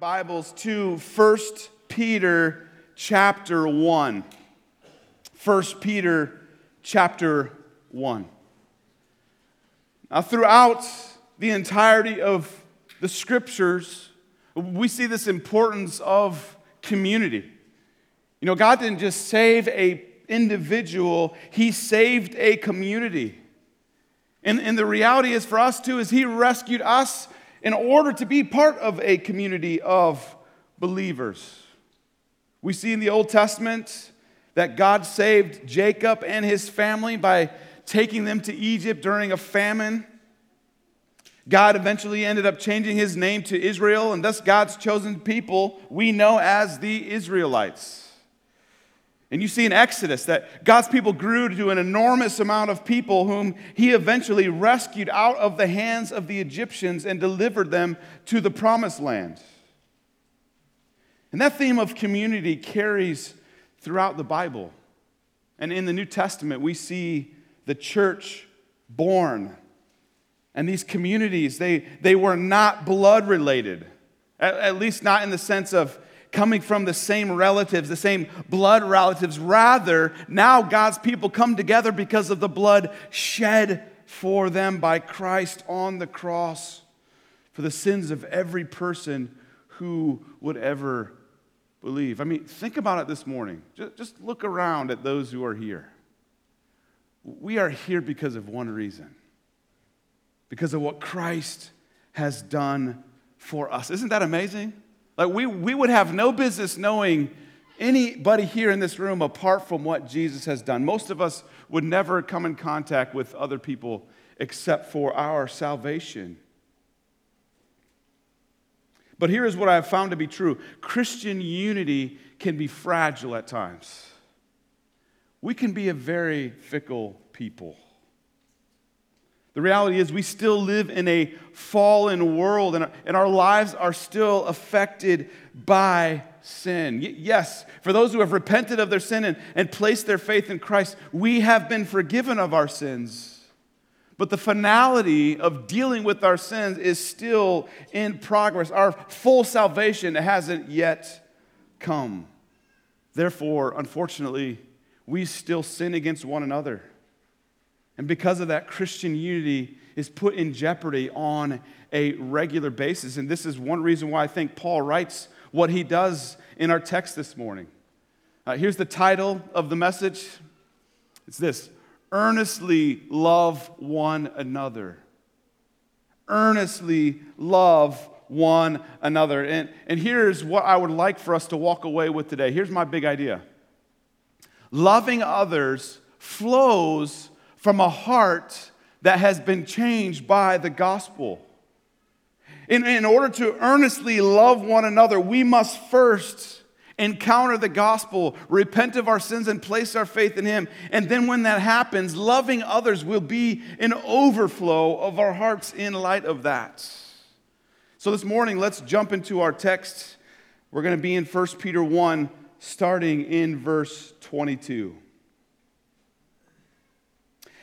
Bibles to 1 Peter chapter 1. 1 Peter chapter 1. Now, throughout the entirety of the scriptures, we see this importance of community. You know, God didn't just save a individual, He saved a community. And, and the reality is for us too, is He rescued us in order to be part of a community of believers. We see in the Old Testament that God saved Jacob and his family by taking them to Egypt during a famine. God eventually ended up changing his name to Israel, and thus God's chosen people we know as the Israelites. And you see in Exodus that God's people grew to an enormous amount of people whom he eventually rescued out of the hands of the Egyptians and delivered them to the promised land. And that theme of community carries throughout the Bible. And in the New Testament, we see the church born. And these communities, they, they were not blood related, at, at least not in the sense of coming from the same relatives, the same blood relatives. Rather, now God's people come together because of the blood shed for them by Christ on the cross for the sins of every person who would ever believe. I mean, think about it this morning. Just, look around at those who are here. We are here because of one reason because of what Christ has done for us. Isn't that amazing? Like, we, we would have no business knowing anybody here in this room apart from what Jesus has done. Most of us would never come in contact with other people except for our salvation. But here is what I have found to be true Christian unity can be fragile at times. We can be a very fickle people. The reality is, we still live in a fallen world, and, and our lives are still affected by sin. Yes, for those who have repented of their sin and, and placed their faith in Christ, we have been forgiven of our sins. But the finality of dealing with our sins is still in progress. Our full salvation hasn't yet come. Therefore, unfortunately, we still sin against one another. And because of that, Christian unity is put in jeopardy on a regular basis. And this is one reason why I think Paul writes what he does in our text this morning. Uh, here's the title of the message it's this Earnestly love one another. Earnestly love one another. And, and here's what I would like for us to walk away with today. Here's my big idea loving others flows from a heart that has been changed by the gospel. In, in order to earnestly love one another, we must first encounter the gospel, repent of our sins, and place our faith in Him. And then, when that happens, loving others will be an overflow of our hearts in light of that. So, this morning, let's jump into our text. We're going to be in 1 Peter 1, starting in verse 22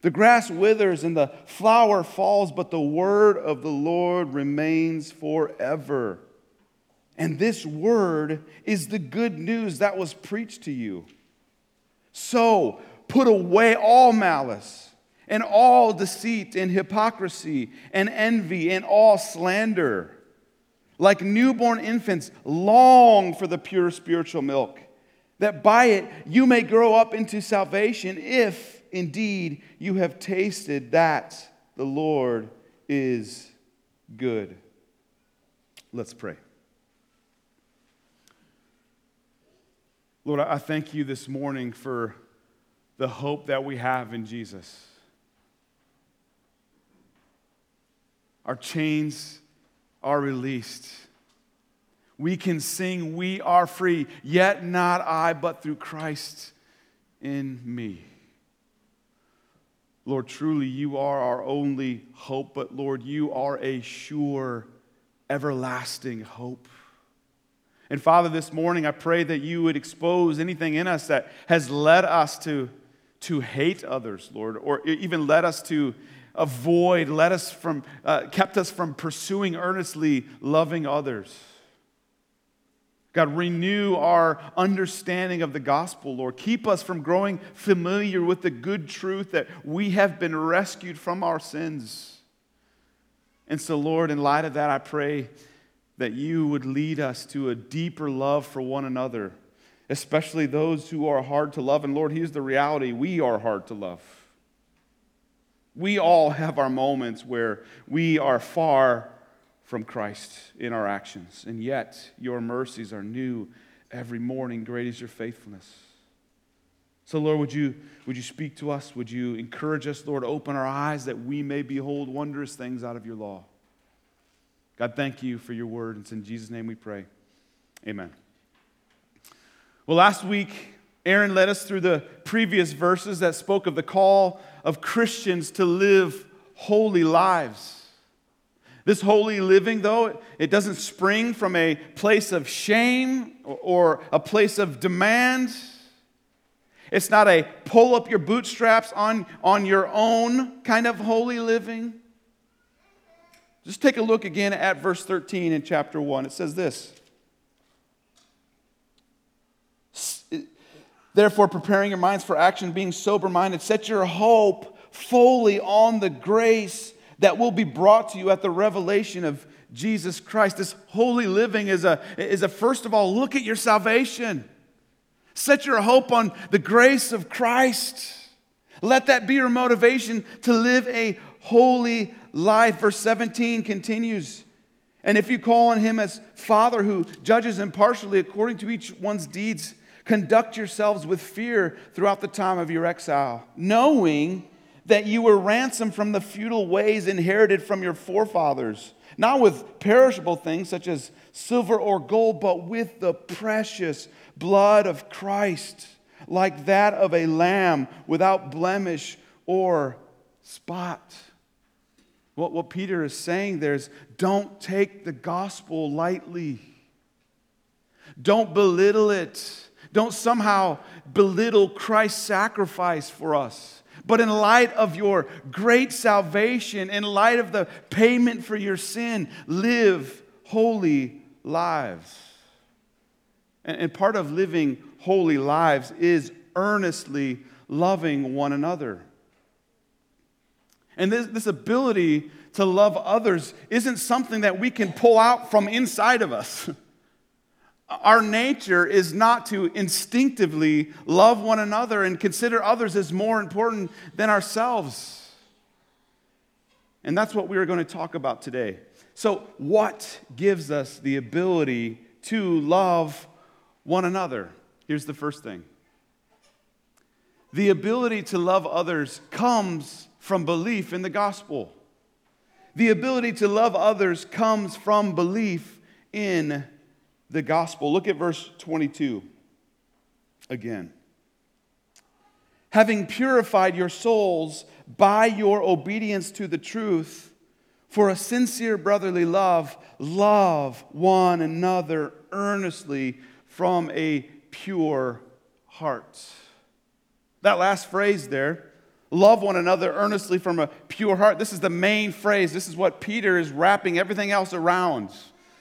The grass withers and the flower falls, but the word of the Lord remains forever. And this word is the good news that was preached to you. So put away all malice and all deceit and hypocrisy and envy and all slander. Like newborn infants, long for the pure spiritual milk, that by it you may grow up into salvation if indeed you have tasted that the Lord is good. Let's pray. Lord, I thank you this morning for the hope that we have in Jesus. Our chains are released. we can sing, We are free, yet not I, but through Christ in me. Lord, truly you are our only hope, but Lord, you are a sure, everlasting hope. And Father, this morning I pray that you would expose anything in us that has led us to, to hate others, Lord, or even led us to avoid, led us from, uh, kept us from pursuing earnestly loving others. God, renew our understanding of the gospel, Lord. Keep us from growing familiar with the good truth that we have been rescued from our sins. And so, Lord, in light of that, I pray that you would lead us to a deeper love for one another, especially those who are hard to love. And Lord, here's the reality we are hard to love. We all have our moments where we are far from Christ in our actions. And yet, your mercies are new every morning. Great is your faithfulness. So, Lord, would you, would you speak to us? Would you encourage us, Lord, open our eyes that we may behold wondrous things out of your law? God, thank you for your word. It's in Jesus' name we pray. Amen. Well, last week, Aaron led us through the previous verses that spoke of the call of Christians to live holy lives. This holy living, though, it doesn't spring from a place of shame or a place of demand. It's not a pull up your bootstraps on, on your own kind of holy living. Just take a look again at verse 13 in chapter 1. It says this Therefore, preparing your minds for action, being sober minded, set your hope fully on the grace that will be brought to you at the revelation of Jesus Christ. This holy living is a, is a first of all, look at your salvation. Set your hope on the grace of Christ. Let that be your motivation to live a holy life. Verse 17 continues. And if you call on him as Father who judges impartially according to each one's deeds, conduct yourselves with fear throughout the time of your exile, knowing that you were ransomed from the futile ways inherited from your forefathers, not with perishable things such as silver or gold, but with the precious blood of Christ, like that of a lamb without blemish or spot. What, what Peter is saying there is don't take the gospel lightly. Don't belittle it. Don't somehow belittle Christ's sacrifice for us. But in light of your great salvation, in light of the payment for your sin, live holy lives. And part of living holy lives is earnestly loving one another. And this, this ability to love others isn't something that we can pull out from inside of us. Our nature is not to instinctively love one another and consider others as more important than ourselves. And that's what we are going to talk about today. So, what gives us the ability to love one another? Here's the first thing the ability to love others comes from belief in the gospel. The ability to love others comes from belief in the gospel. Look at verse 22 again. Having purified your souls by your obedience to the truth, for a sincere brotherly love, love one another earnestly from a pure heart. That last phrase there, love one another earnestly from a pure heart, this is the main phrase. This is what Peter is wrapping everything else around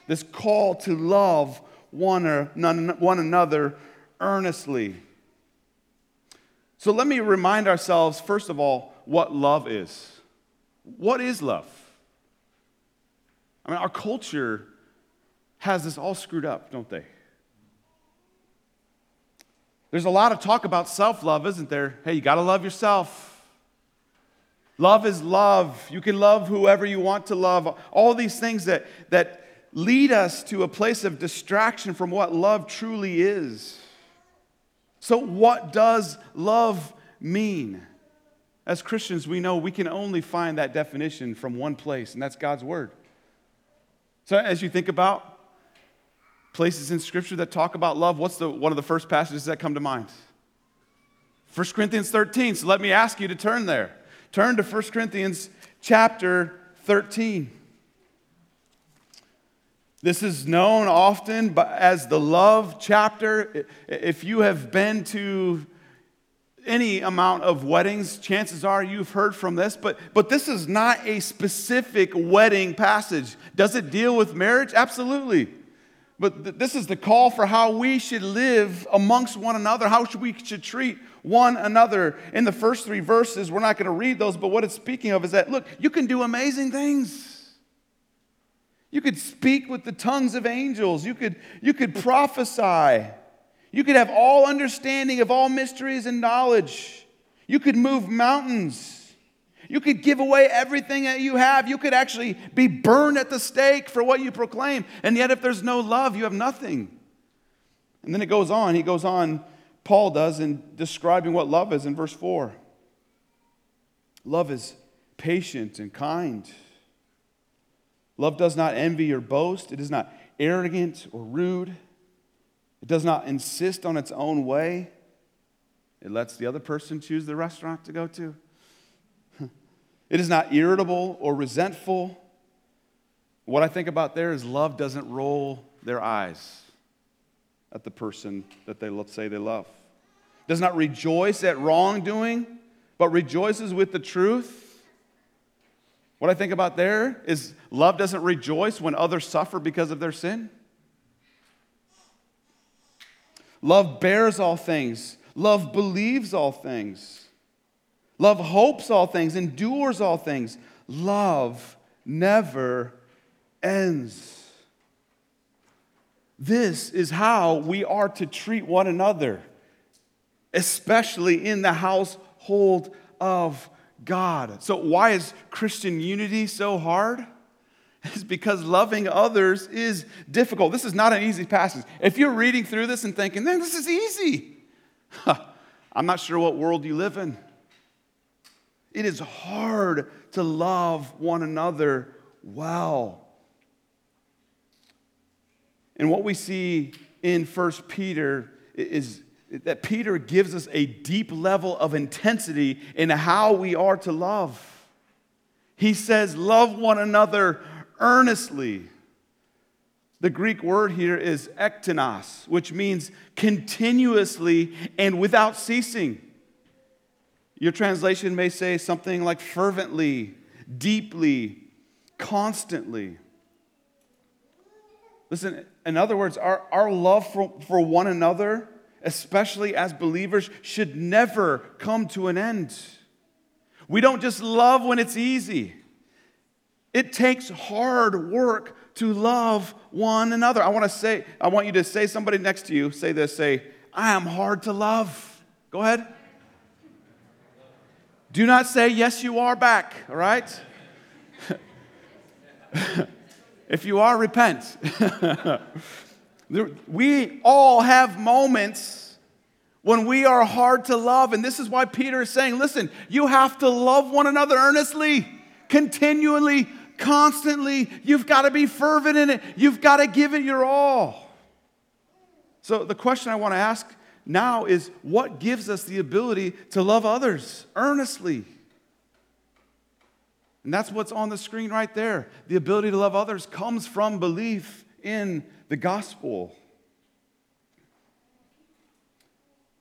this call to love one, or, one another earnestly. So let me remind ourselves, first of all, what love is. What is love? I mean, our culture has this all screwed up, don't they? There's a lot of talk about self love, isn't there? Hey, you got to love yourself. Love is love. You can love whoever you want to love. All these things that, that lead us to a place of distraction from what love truly is. So, what does love mean? As Christians, we know we can only find that definition from one place, and that's God's Word. So, as you think about places in Scripture that talk about love, what's the, one of the first passages that come to mind? 1 Corinthians 13. So let me ask you to turn there. Turn to 1 Corinthians chapter 13. This is known often as the love chapter. If you have been to any amount of weddings, chances are you've heard from this, but, but this is not a specific wedding passage. Does it deal with marriage? Absolutely. But th- this is the call for how we should live amongst one another, how should we should treat one another. In the first three verses, we're not going to read those, but what it's speaking of is that, look, you can do amazing things. You could speak with the tongues of angels. You could, you could prophesy. You could have all understanding of all mysteries and knowledge. You could move mountains. You could give away everything that you have. You could actually be burned at the stake for what you proclaim. And yet, if there's no love, you have nothing. And then it goes on. He goes on, Paul does, in describing what love is in verse 4. Love is patient and kind. Love does not envy or boast. It is not arrogant or rude. It does not insist on its own way. It lets the other person choose the restaurant to go to. It is not irritable or resentful. What I think about there is love doesn't roll their eyes at the person that they say they love. Does not rejoice at wrongdoing, but rejoices with the truth. What I think about there is love doesn't rejoice when others suffer because of their sin. Love bears all things. Love believes all things. Love hopes all things, endures all things. Love never ends. This is how we are to treat one another, especially in the household of God. So, why is Christian unity so hard? It's because loving others is difficult. This is not an easy passage. If you're reading through this and thinking, man, this is easy, I'm not sure what world you live in. It is hard to love one another well. And what we see in First Peter is that Peter gives us a deep level of intensity in how we are to love. He says, Love one another earnestly. The Greek word here is ektenos, which means continuously and without ceasing. Your translation may say something like fervently, deeply, constantly. Listen, in other words, our, our love for, for one another, especially as believers, should never come to an end. We don't just love when it's easy. It takes hard work to love one another. I want to say, I want you to say somebody next to you, say this, say, I am hard to love. Go ahead. Do not say, yes, you are back, all right? if you are, repent. we all have moments when we are hard to love, and this is why Peter is saying, listen, you have to love one another earnestly, continually, constantly. You've got to be fervent in it. You've got to give it your all. So, the question I want to ask now is what gives us the ability to love others earnestly? And that's what's on the screen right there. The ability to love others comes from belief in the gospel.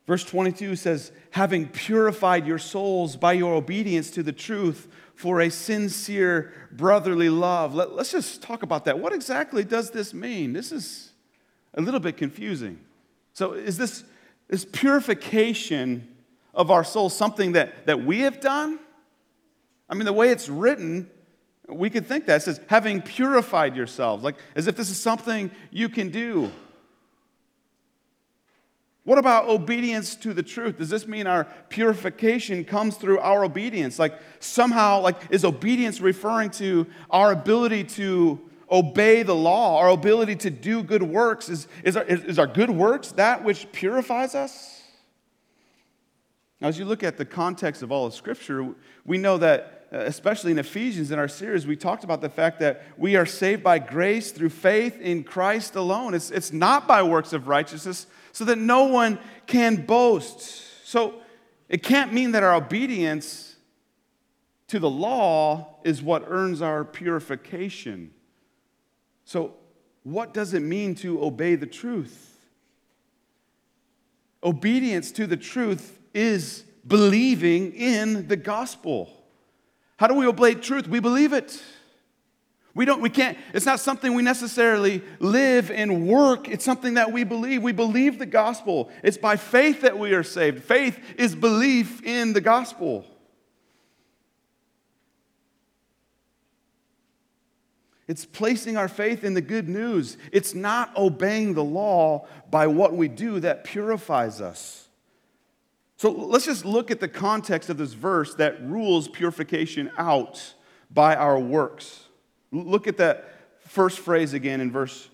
Verse 22 says, having purified your souls by your obedience to the truth for a sincere brotherly love. Let, us just talk about that. What exactly does this mean? This is a little bit confusing. So, is this, this purification of our souls something that, that we have done? I mean, the way it's written, we could think that. It says, having purified yourselves, like as if this is something you can do. What about obedience to the truth? Does this mean our purification comes through our obedience? Like somehow, like is obedience referring to our ability to obey the law, our ability to do good works? Is, is, our, is, our good works that which purifies us? Now, as you look at the context of all of Scripture, we know that, Uh, especially in Ephesians in our series, we talked about the fact that we are saved by grace through faith in Christ alone. It's, it's not by works of righteousness, so that no one can boast. So it can't mean that our obedience to the law is what earns our purification. So, what does it mean to obey the truth? Obedience to the truth is believing in the gospel. How do we obey truth? We believe it. We don't, we can't, it's not something we necessarily live and work. It's something that we believe. We believe the gospel. It's by faith that we are saved. Faith is belief in the gospel. It's placing our faith in the good news. It's not obeying the law by what we do that purifies us. So let's just look at the context of this verse that rules purification out by our works. Look at that first phrase again in verse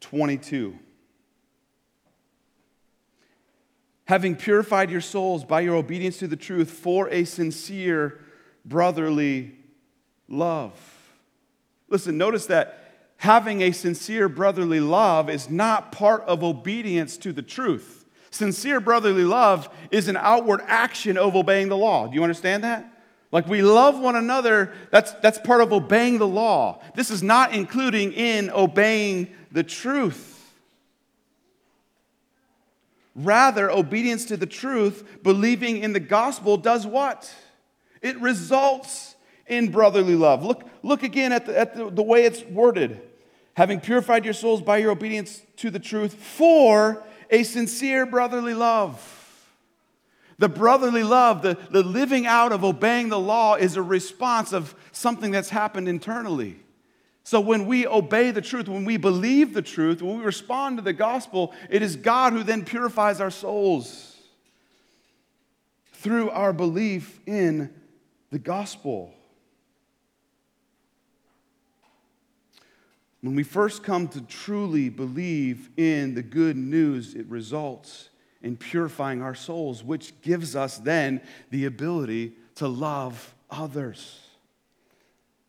22. Having purified your souls by your obedience to the truth for a sincere brotherly love. Listen, notice that having a sincere brotherly love is not part of obedience to the truth. Sincere brotherly love is an outward action of obeying the law. Do you understand that? Like we love one another, that's, that's part of obeying the law. This is not including in obeying the truth. Rather, obedience to the truth, believing in the gospel, does what? It results in brotherly love. Look, look again at, the, at the, the way it's worded. Having purified your souls by your obedience to the truth for a sincere brotherly love. The brotherly love, the, the living out of obeying the law, is a response of something that's happened internally. So when we obey the truth, when we believe the truth, when we respond to the gospel, it is God who then purifies our souls through our belief in the gospel. When we first come to truly believe in the good news, it results in purifying our souls, which gives us then the ability to love others.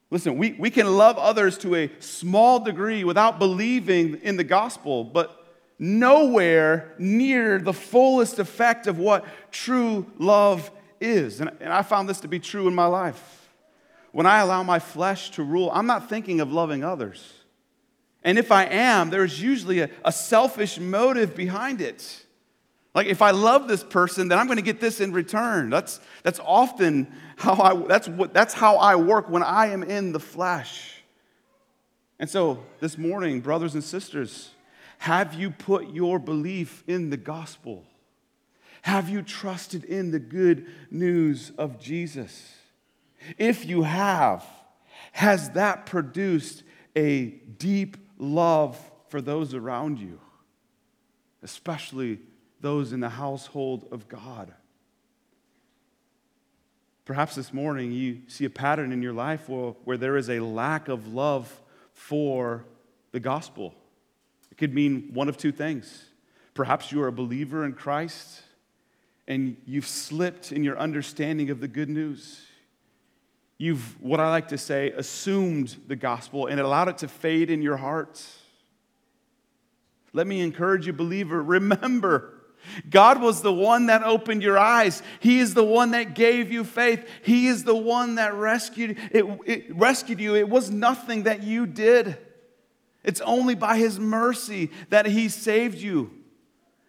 Listen, we, we can love others to a small degree without believing in the gospel, but nowhere near the fullest effect of what true love is. And, and I found this to be true in my life. When I allow my flesh to rule, I'm not thinking of loving others. And if I am, there's usually a, a selfish motive behind it. Like if I love this person, then I'm going to get this in return. That's, that's often how I that's what that's how I work when I am in the flesh. And so this morning, brothers and sisters, have you put your belief in the gospel? Have you trusted in the good news of Jesus? If you have, has that produced a deep love for those around you, especially those in the household of God. Perhaps this morning you see a pattern in your life where, where there is a lack of love for the gospel. It could mean one of two things. Perhaps you are a believer in Christ and you've slipped in your understanding of the good news. You've, what I like to say, assumed the gospel and allowed it to fade in your heart. Let me encourage you, believer, remember. God was the one that opened your eyes. He is the one that gave you faith. He is the one that rescued it, it rescued you. It was nothing that you did. It's only by his mercy that he saved you.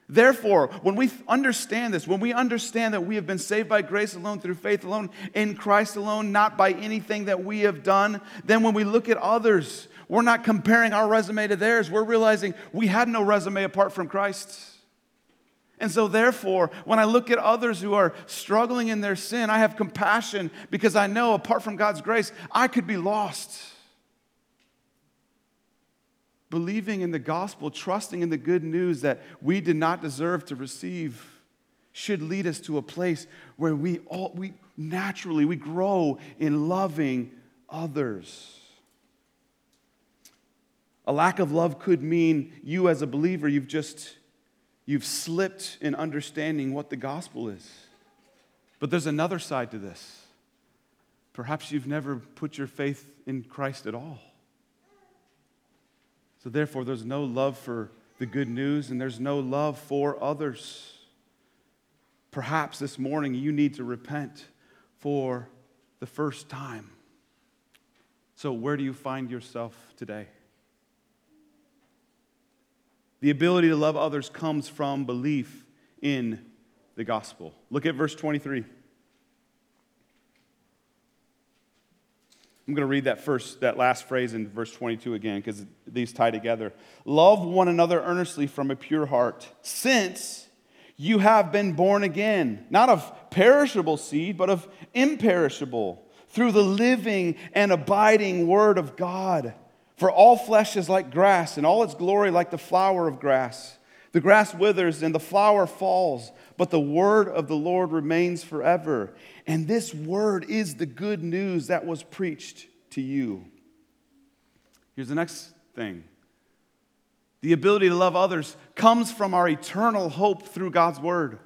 Therefore, when we understand this, when we understand that we have been saved by grace alone, through faith alone, in Christ alone, not by anything that we have done, then when we look at others, we're not comparing our resume to theirs. We're realizing we had no resume apart from Christ. And so, therefore, when I look at others who are struggling in their sin, I have compassion because I know apart from God's grace, I could be lost believing in the gospel, trusting in the good news that we did not deserve to receive, should lead us to a place where we all we naturally we grow in loving others. A lack of love could mean you as a believer, you've just you've slipped in understanding what the gospel is. But there's another side to this. Perhaps you've never put your faith in Christ at all. So, therefore, there's no love for the good news and there's no love for others. Perhaps this morning you need to repent for the first time. So, where do you find yourself today? The ability to love others comes from belief in the gospel. Look at verse 23. I'm going to read that first, that last phrase in verse 22 again because these tie together. Love one another earnestly from a pure heart, since you have been born again, not of perishable seed, but of imperishable, through the living and abiding word of God. For all flesh is like grass, and all its glory like the flower of grass. The grass withers and the flower falls, but the word of the Lord remains forever. And this word is the good news that was preached to you. Here's the next thing the ability to love others comes from our eternal hope through God's word.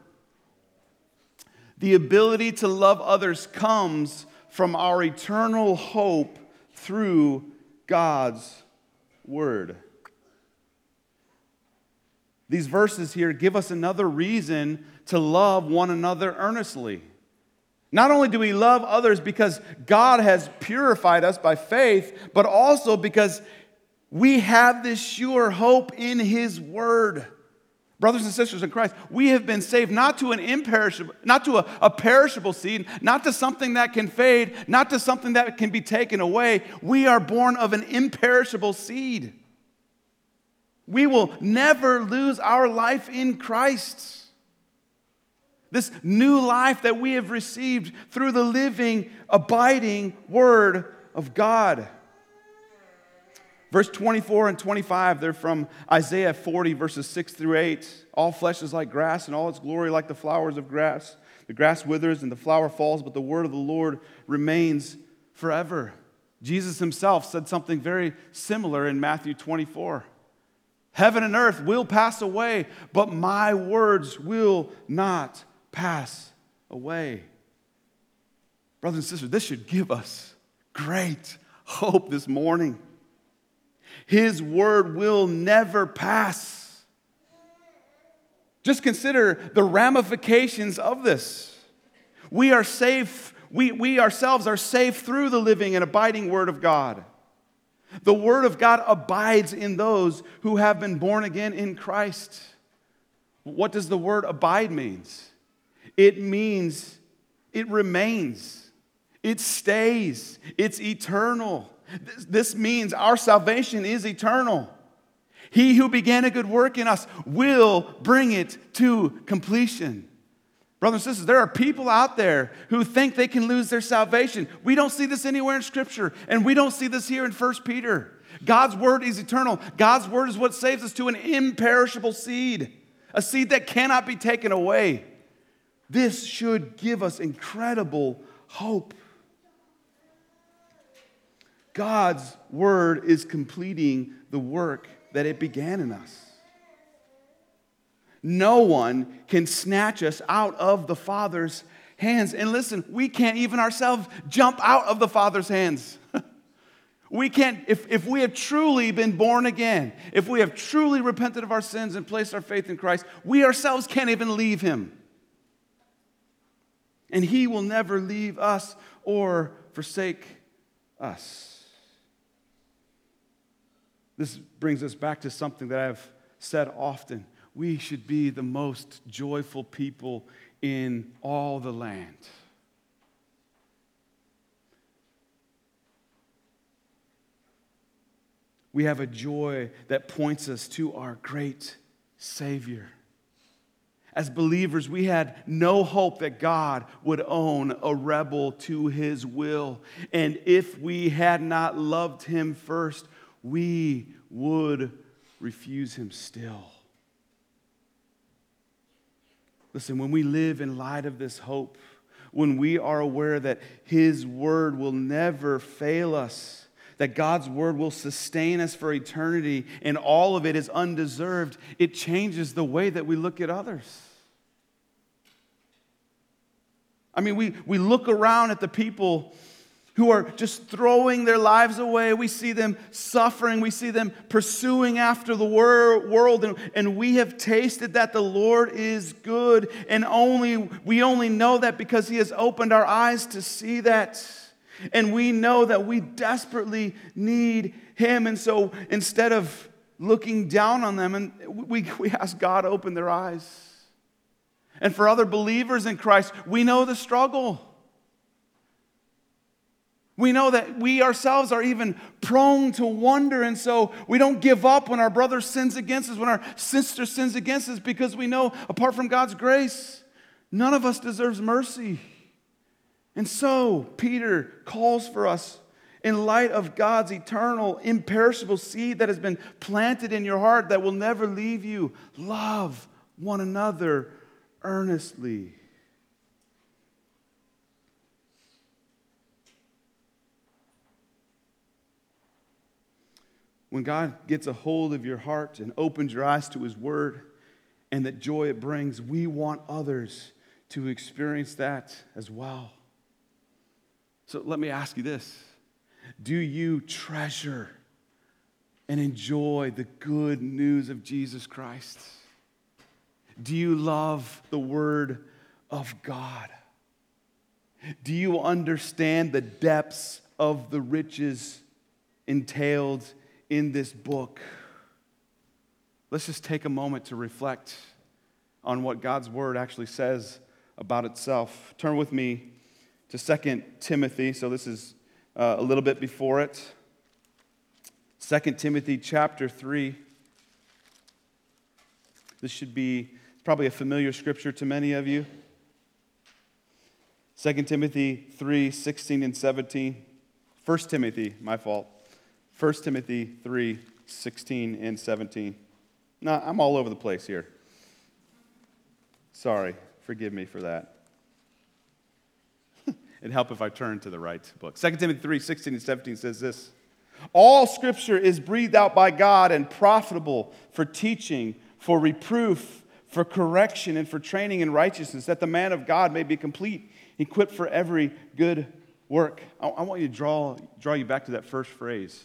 The ability to love others comes from our eternal hope through God's word. These verses here give us another reason to love one another earnestly. Not only do we love others because God has purified us by faith, but also because we have this sure hope in His Word. Brothers and sisters in Christ, we have been saved not to an imperishable, not to a, a, perishable seed, not to something that can fade, not to something that can be taken away. We are born of an imperishable seed. We will never lose our life in Christ. This new life that we have received through the living, abiding Word of God. Verse 24 and 25, they're from Isaiah 40, verses 6 through 8. All flesh is like grass, and all its glory like the flowers of grass. The grass withers and the flower falls, but the word of the Lord remains forever. Jesus himself said something very similar in Matthew 24. Heaven and earth will pass away, but my words will not pass away. Brothers and sisters, this should give us great hope this morning. His word will never pass. Just consider the ramifications of this. We are safe, we, we ourselves are safe through the living and abiding word of God. The word of God abides in those who have been born again in Christ. What does the word abide means? It means it remains. It stays. It's eternal. This means our salvation is eternal. He who began a good work in us will bring it to completion. Brothers and sisters, there are people out there who think they can lose their salvation. We don't see this anywhere in Scripture, and we don't see this here in 1 Peter. God's word is eternal. God's word is what saves us to an imperishable seed, a seed that cannot be taken away. This should give us incredible hope. God's word is completing the work that it began in us. No one can snatch us out of the Father's hands. And listen, we can't even ourselves jump out of the Father's hands. we can't, if, if we have truly been born again, if we have truly repented of our sins and placed our faith in Christ, we ourselves can't even leave Him. And He will never leave us or forsake us. This brings us back to something that I've said often. We should be the most joyful people in all the land. We have a joy that points us to our great Savior. As believers, we had no hope that God would own a rebel to his will. And if we had not loved him first, we would refuse him still. Listen, when we live in light of this hope, when we are aware that his word will never fail us, that God's word will sustain us for eternity, and all of it is undeserved, it changes the way that we look at others. I mean, we, we look around at the people who are just throwing their lives away. We see them suffering. We see them pursuing after the wor- world. And, and we have tasted that the Lord is good. And only, we only know that because He has opened our eyes to see that. And we know that we desperately need Him. And so instead of looking down on them, and we, we ask God to open their eyes. And for other believers in Christ, we know the struggle. We know that we ourselves are even prone to wonder, and so we don't give up when our brother sins against us, when our sister sins against us, because we know apart from God's grace, none of us deserves mercy. And so, Peter calls for us in light of God's eternal, imperishable seed that has been planted in your heart that will never leave you. Love one another earnestly. When God gets a hold of your heart and opens your eyes to His Word and the joy it brings, we want others to experience that as well. So let me ask you this Do you treasure and enjoy the good news of Jesus Christ? Do you love the Word of God? Do you understand the depths of the riches entailed in this book? Let's just take a moment to reflect on what God's Word actually says about itself. Turn with me to 2 Timothy. So this is uh, a little bit before it. 2 Timothy chapter 3. This should be probably a familiar scripture to many of you. 2 Timothy 3 16 and 17. 1 Timothy, my fault. 1 Timothy 3 16 and 17. No, I'm all over the place here. Sorry, forgive me for that. It'd help if I turned to the right book. 2 Timothy 3 16 and 17 says this All scripture is breathed out by God and profitable for teaching, for reproof for correction and for training in righteousness, that the man of God may be complete, equipped for every good work. I, I want you to draw, draw you back to that first phrase.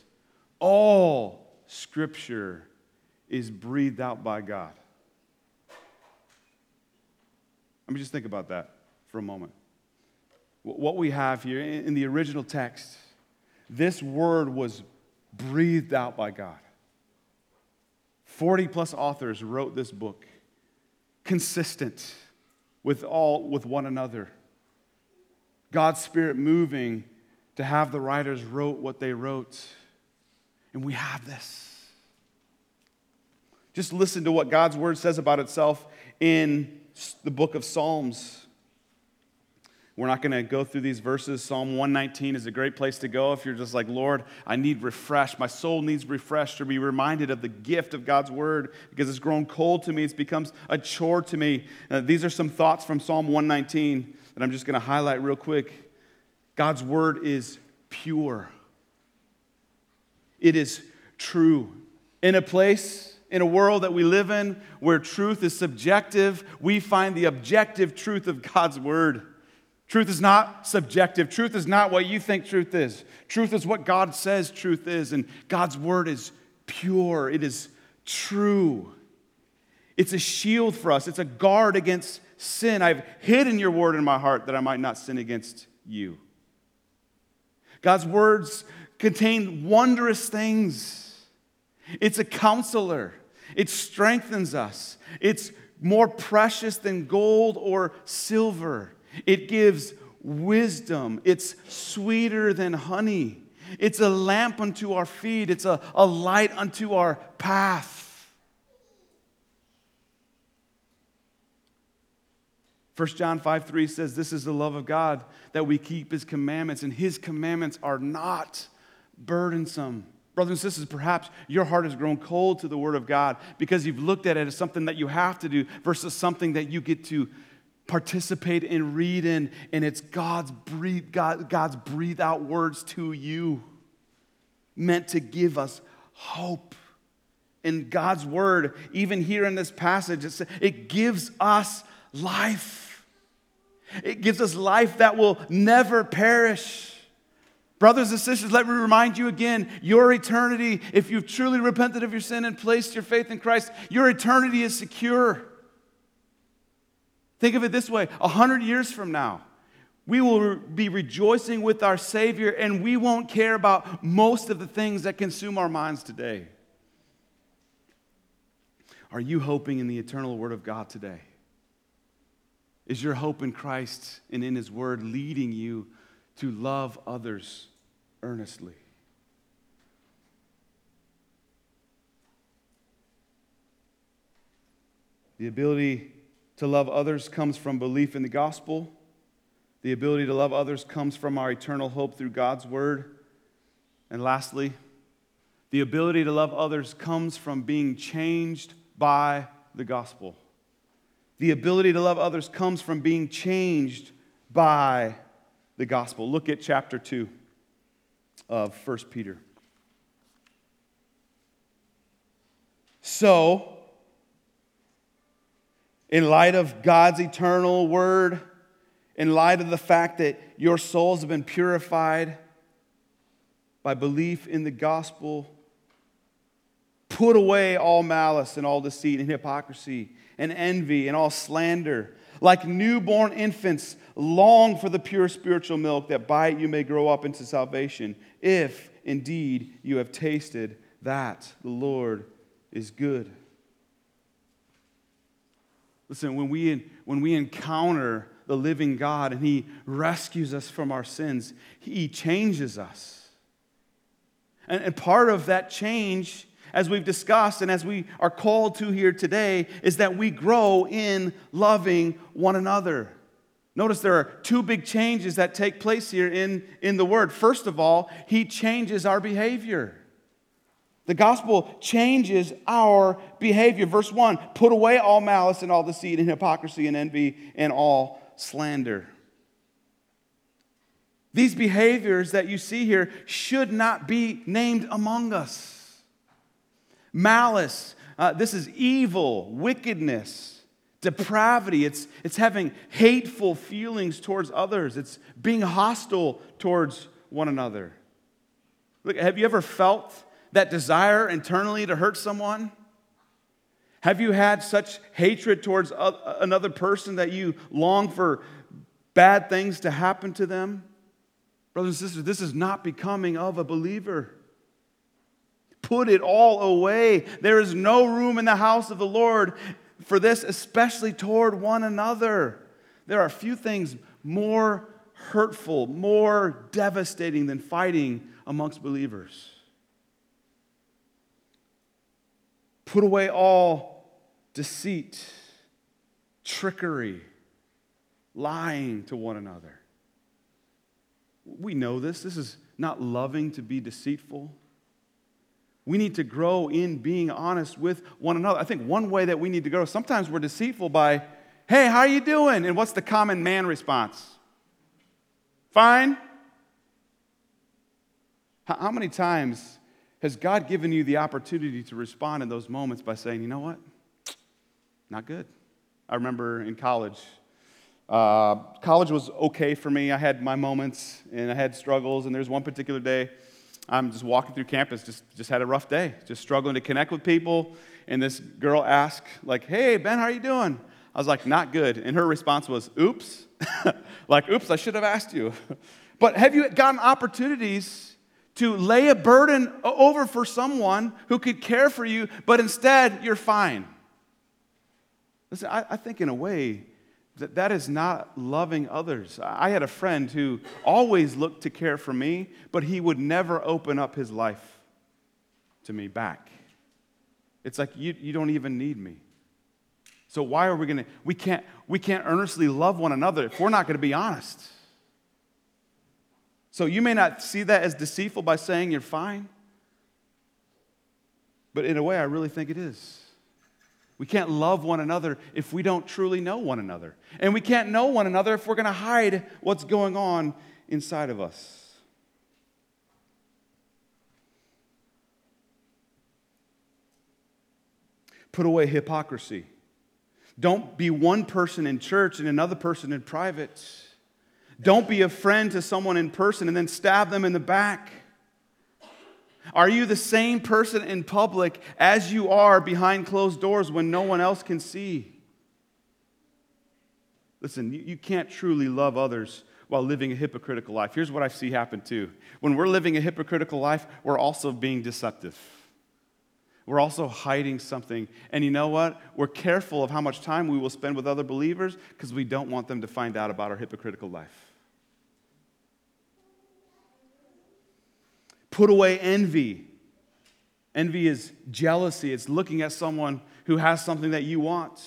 All scripture is breathed out by God. Let me just think about that for a moment. What we have here in the original text, this word was breathed out by God. 40 plus authors wrote this book consistent with all with one another. God's spirit moving to have the writers wrote what they wrote. And we have this. Just listen to what God's word says about itself in the book of Psalms. We're not going to go through these verses. Psalm 119 is a great place to go if you're just like, Lord, I need refreshed. My soul needs refreshed to be reminded of the gift of God's word because it's grown cold to me. It becomes a chore to me. Uh, these are some thoughts from Psalm 119 that I'm just going to highlight real quick. God's word is pure, it is true. In a place, in a world that we live in where truth is subjective, we find the objective truth of God's word. Truth is not subjective. Truth is not what you think truth is. Truth is what God says truth is. And God's word is pure, it is true. It's a shield for us, it's a guard against sin. I've hidden your word in my heart that I might not sin against you. God's words contain wondrous things. It's a counselor, it strengthens us, it's more precious than gold or silver. It gives wisdom. It's sweeter than honey. It's a lamp unto our feet. It's a, a light unto our path. 1 John 5 3 says, This is the love of God, that we keep his commandments, and his commandments are not burdensome. Brothers and sisters, perhaps your heart has grown cold to the word of God because you've looked at it as something that you have to do versus something that you get to participate and read in, and it's God's breathe, God, God's breathe out words to you, meant to give us hope. In God's word, even here in this passage, it gives us life. It gives us life that will never perish. Brothers and sisters, let me remind you again your eternity, if you've truly repented of your sin and placed your faith in Christ, your eternity is secure. Think of it this way a hundred years from now, we will be rejoicing with our Savior and we won't care about most of the things that consume our minds today. Are you hoping in the eternal Word of God today? Is your hope in Christ and in His Word leading you to love others earnestly? The ability to love others comes from belief in the gospel. The ability to love others comes from our eternal hope through God's word. And lastly, the ability to love others comes from being changed by the gospel. The ability to love others comes from being changed by the gospel. Look at chapter 2 of 1 Peter. So, in light of God's eternal word, in light of the fact that your souls have been purified by belief in the gospel, put away all malice and all deceit and hypocrisy and envy and all slander. Like newborn infants, long for the pure spiritual milk that by it you may grow up into salvation, if indeed you have tasted that the Lord is good. Listen, when we, when we encounter the living God and He rescues us from our sins, He changes us. And, and part of that change, as we've discussed and as we are called to here today, is that we grow in loving one another. Notice there are two big changes that take place here in, in the Word. First of all, He changes our behavior. The gospel changes our behavior. Verse 1 Put away all malice and all deceit and hypocrisy and envy and all slander. These behaviors that you see here should not be named among us. Malice, uh, this is evil, wickedness, depravity. It's, it's having hateful feelings towards others, it's being hostile towards one another. Look, have you ever felt that desire internally to hurt someone? Have you had such hatred towards another person that you long for bad things to happen to them? Brothers and sisters, this is not becoming of a believer. Put it all away. There is no room in the house of the Lord for this, especially toward one another. There are few things more hurtful, more devastating than fighting amongst believers. Put away all deceit, trickery, lying to one another. We know this. This is not loving to be deceitful. We need to grow in being honest with one another. I think one way that we need to grow, sometimes we're deceitful by, hey, how are you doing? And what's the common man response? Fine? How many times has God given you the opportunity to respond in those moments by saying, you know what? Not good. I remember in college, uh, college was okay for me. I had my moments and I had struggles, and there's one particular day I'm just walking through campus, just, just had a rough day, just struggling to connect with people. And this girl asked, like, hey, Ben, how are you doing? I was like, not good. And her response was, oops. like, oops, I should have asked you. but have you gotten opportunities to lay a burden over for someone who could care for you, but instead you're fine. Listen, I, I, think in a way that that is not loving others. I had a friend who always looked to care for me, but he would never open up his life to me back. It's like you, you don't even need me. So why are we gonna we can't we can't earnestly love one another if we're not gonna be honest. So you may not see that as deceitful by saying you're fine, but in a way, I really think it is. We can't love one another if we don't truly know one another. And we can't know one another if we're going to hide what's going on inside of us. Put away hypocrisy. Don't be one person in church and another person in private. Don't be a friend to someone in person and then stab them in the back. Are you the same person in public as you are behind closed doors when no one else can see? Listen, you, can't truly love others while living a hypocritical life. Here's what I see happen too. When we're living a hypocritical life, we're also being deceptive. We're also hiding something. And you know what? We're careful of how much time we will spend with other believers because we don't want them to find out about our hypocritical life. Put away envy. Envy is jealousy, it's looking at someone who has something that you want.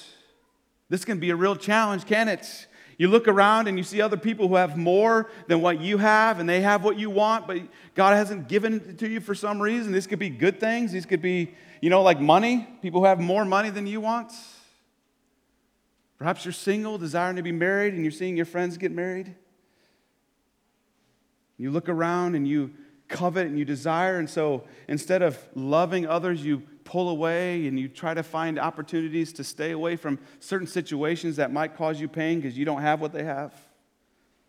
This can be a real challenge, can it? You look around and you see other people who have more than what you have, and they have what you want, but God hasn't given it to you for some reason. These could be good things. These could be, you know, like money. People who have more money than you want. Perhaps you're single, desiring to be married, and you're seeing your friends get married. You look around and you covet and you desire. And so instead of loving others, you pull away and you try to find opportunities to stay away from certain situations that might cause you pain because you don't have what they have.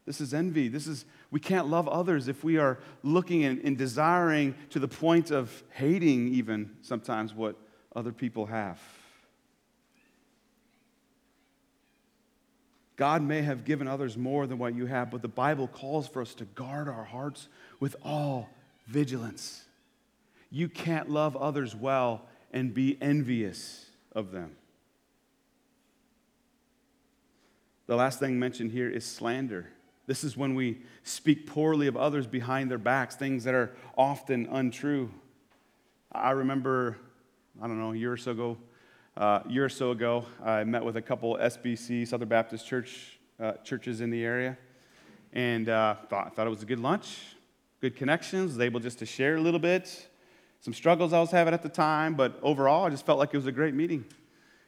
This is envy. This is, we can't love others if we are looking and, and desiring to the point of hating, even sometimes, what other people have. God may have given others more than what you have, but the Bible calls for us to guard our hearts with all vigilance. You can't love others well and be envious of them. The last thing mentioned here is slander. This is when we speak poorly of others behind their backs, things that are often untrue. I remember, I don't know, a year or so ago, uh, year or so ago, I met with a couple SBC, Southern Baptist Church uh, churches in the area, and uh, thought, thought it was a good lunch, good connections, was able just to share a little bit, some struggles I was having at the time, but overall, I just felt like it was a great meeting.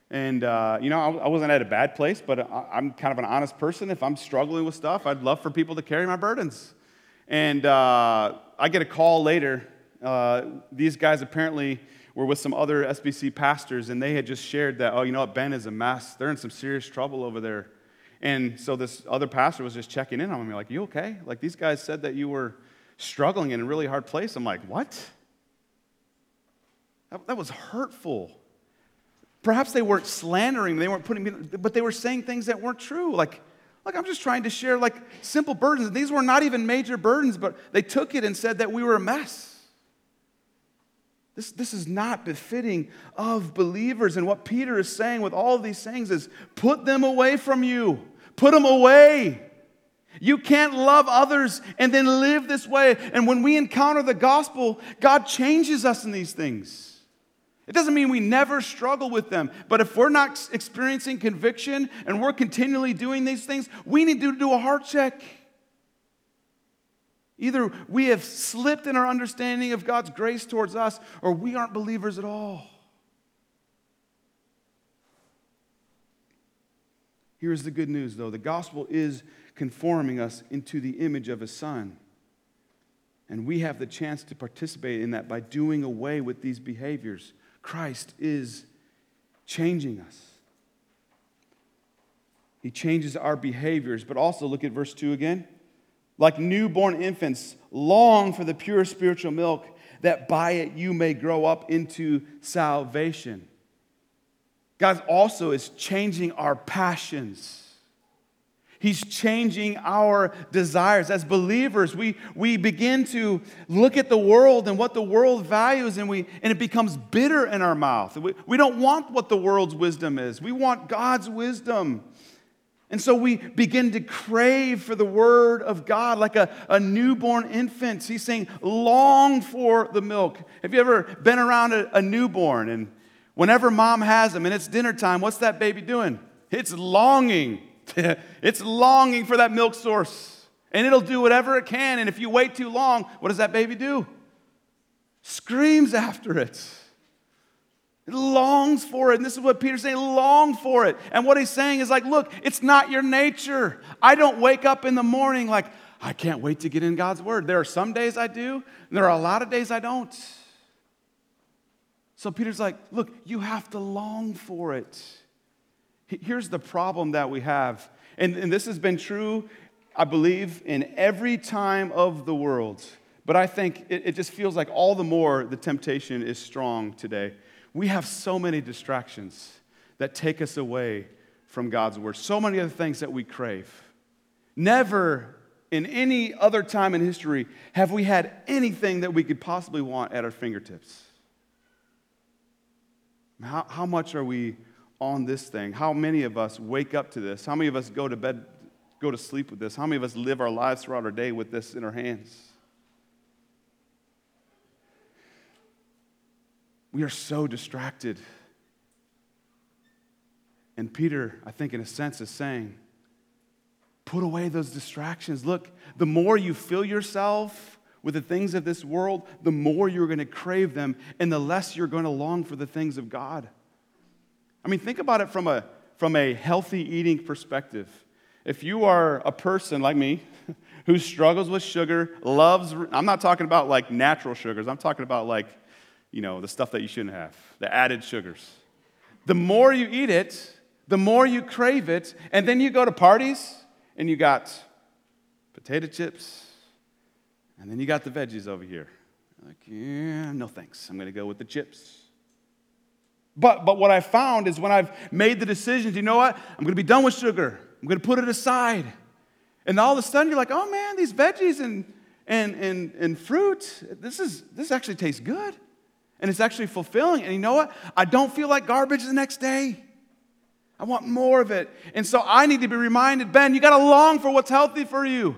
And, uh, you know, I, I, wasn't at a bad place, but I, I'm kind of an honest person. If I'm struggling with stuff, I'd love for people to carry my burdens. And uh, I get a call later. Uh, these guys apparently were with some other SBC pastors, and they had just shared that, oh, you know what, Ben is a mess. They're in some serious trouble over there. And so this other pastor was just checking in on me, like, you okay? Like, these guys said that you were struggling in a really hard place. I'm like, what? That, that was hurtful. Perhaps they weren't slandering, they weren't putting me, but they were saying things that weren't true. Like, like I'm just trying to share like simple burdens. These were not even major burdens, but they took it and said that we were a mess. This, this is not befitting of believers. And what Peter is saying with all of these things is put them away from you. Put them away. You can't love others and then live this way. And when we encounter the gospel, God changes us in these things. It doesn't mean we never struggle with them, but if we're not experiencing conviction and we're continually doing these things, we need to do a heart check. Either we have slipped in our understanding of God's grace towards us, or we aren't believers at all. Here's the good news, though the gospel is conforming us into the image of His Son. And we have the chance to participate in that by doing away with these behaviors. Christ is changing us. He changes our behaviors, but also look at verse 2 again. Like newborn infants, long for the pure spiritual milk, that by it you may grow up into salvation. God also is changing our passions. He's changing our desires. As believers, we, we begin to look at the world and what the world values, and, we, and it becomes bitter in our mouth. We, we don't want what the world's wisdom is, we want God's wisdom. And so we begin to crave for the word of God like a, a newborn infant. He's saying, long for the milk. Have you ever been around a, a newborn and whenever mom has them and it's dinner time, what's that baby doing? It's longing. it's longing for that milk source. And it'll do whatever it can. And if you wait too long, what does that baby do? Screams after it. It longs for it. And this is what Peter's saying long for it. And what he's saying is like, look, it's not your nature. I don't wake up in the morning like, I can't wait to get in God's word. There are some days I do, and there are a lot of days I don't. So Peter's like, look, you have to long for it. Here's the problem that we have, and, and this has been true, I believe, in every time of the world. But I think it, it just feels like all the more the temptation is strong today. We have so many distractions that take us away from God's word, so many other things that we crave. Never in any other time in history have we had anything that we could possibly want at our fingertips. How, how much are we on this thing? How many of us wake up to this? How many of us go to bed, go to sleep with this? How many of us live our lives throughout our day with this in our hands? We are so distracted. And Peter, I think, in a sense, is saying, Put away those distractions. Look, the more you fill yourself with the things of this world, the more you're going to crave them, and the less you're going to long for the things of God. I mean, think about it from a, from a healthy eating perspective. If you are a person like me who struggles with sugar, loves, I'm not talking about like natural sugars, I'm talking about like, you know, the stuff that you shouldn't have, the added sugars. The more you eat it, the more you crave it, and then you go to parties and you got potato chips, and then you got the veggies over here. Like, yeah, no thanks. I'm going to go with the chips. But, but what I found is when I've made the decisions, you know what? I'm going to be done with sugar. I'm going to put it aside. And all of a sudden, you're like, oh man, these veggies and, and, and, and fruit, this, is, this actually tastes good. And it's actually fulfilling. And you know what? I don't feel like garbage the next day. I want more of it. And so I need to be reminded Ben, you got to long for what's healthy for you.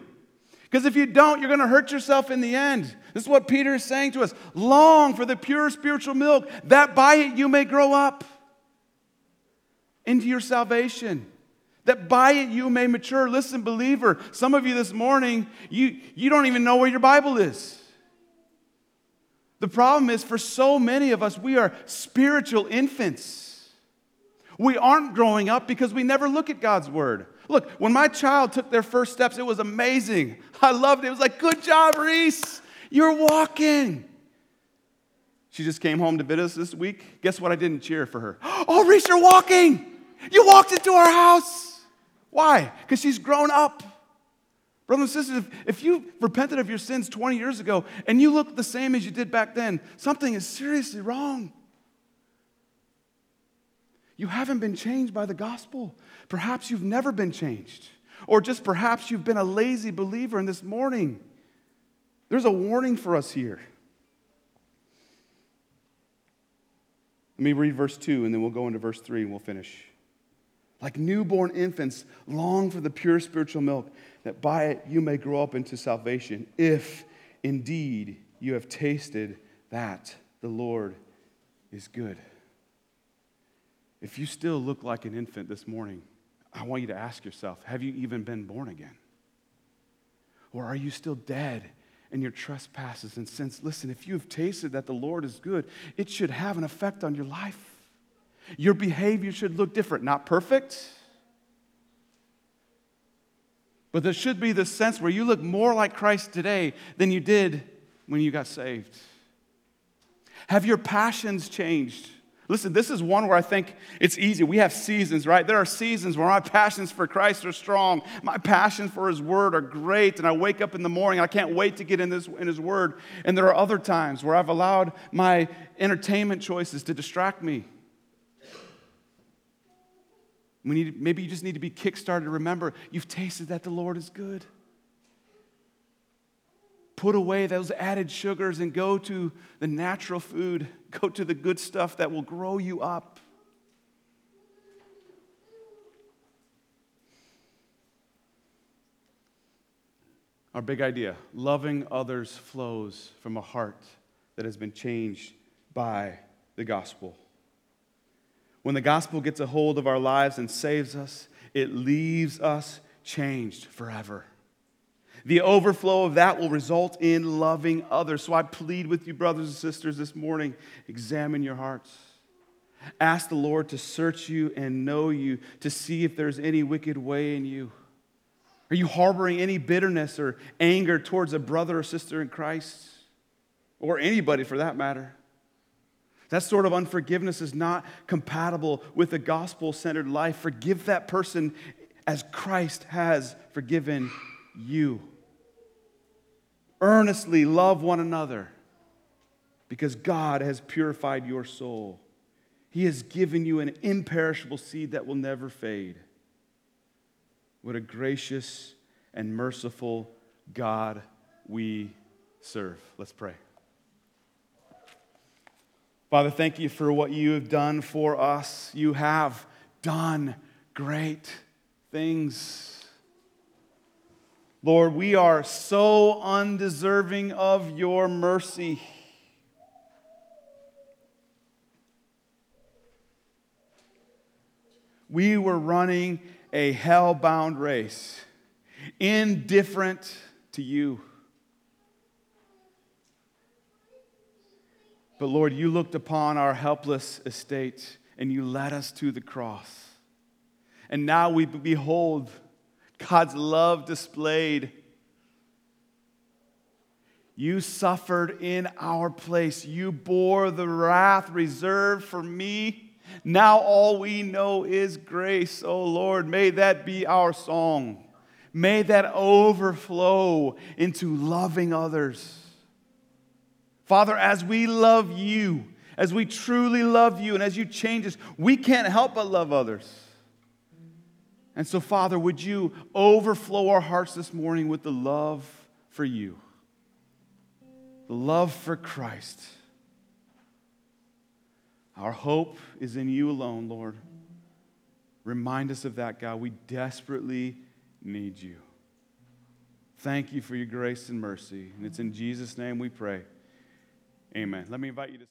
Because if you don't, you're going to hurt yourself in the end. This is what Peter is saying to us long for the pure spiritual milk, that by it you may grow up into your salvation. That by it you may mature. Listen, believer, some of you this morning, you, you don't even know where your Bible is. The problem is, for so many of us, we are spiritual infants. We aren't growing up because we never look at God's word. Look, when my child took their first steps, it was amazing. I loved it. It was like, good job, Reese. You're walking. She just came home to visit us this week. Guess what? I didn't cheer for her. Oh, Reese, you're walking. You walked into our house. Why? Because she's grown up. Brothers and sisters, if, if you repented of your sins 20 years ago and you look the same as you did back then, something is seriously wrong. You haven't been changed by the gospel. Perhaps you've never been changed. Or just perhaps you've been a lazy believer in this morning. There's a warning for us here. Let me read verse 2 and then we'll go into verse 3 and we'll finish. Like newborn infants, long for the pure spiritual milk, that by it you may grow up into salvation, if indeed you have tasted that the Lord is good. If you still look like an infant this morning, I want you to ask yourself have you even been born again? Or are you still dead in your trespasses and sins? Listen, if you've tasted that the Lord is good, it should have an effect on your life. Your behavior should look different, not perfect. But there should be this sense where you look more like Christ today than you did when you got saved. Have your passions changed? Listen, this is one where I think it's easy. We have seasons, right? There are seasons where my passions for Christ are strong. My passions for His Word are great. And I wake up in the morning, I can't wait to get in, this, in His Word. And there are other times where I've allowed my entertainment choices to distract me. We need, maybe you just need to be kickstarted. To remember, you've tasted that the Lord is good. Put away those added sugars and go to the natural food. Go to the good stuff that will grow you up. Our big idea loving others flows from a heart that has been changed by the gospel. When the gospel gets a hold of our lives and saves us, it leaves us changed forever. The overflow of that will result in loving others. So I plead with you, brothers and sisters, this morning examine your hearts. Ask the Lord to search you and know you, to see if there's any wicked way in you. Are you harboring any bitterness or anger towards a brother or sister in Christ? Or anybody for that matter? That sort of unforgiveness is not compatible with a gospel centered life. Forgive that person as Christ has forgiven you. Earnestly love one another because God has purified your soul. He has given you an imperishable seed that will never fade. What a gracious and merciful God we serve. Let's pray. Father, thank you for what you have done for us. You have done great things. Lord, we are so undeserving of your mercy. We were running a hell bound race, indifferent to you. But Lord, you looked upon our helpless estate and you led us to the cross. And now we behold God's love displayed. You suffered in our place. You bore the wrath reserved for me. Now all we know is grace. Oh Lord, may that be our song. May that overflow into loving others. Father, as we love you, as we truly love you, and as you change us, we can't help but love others. And so, Father, would you overflow our hearts this morning with the love for you, the love for Christ. Our hope is in you alone, Lord. Remind us of that, God. We desperately need you. Thank you for your grace and mercy. And it's in Jesus' name we pray. Amen. Let me invite you to.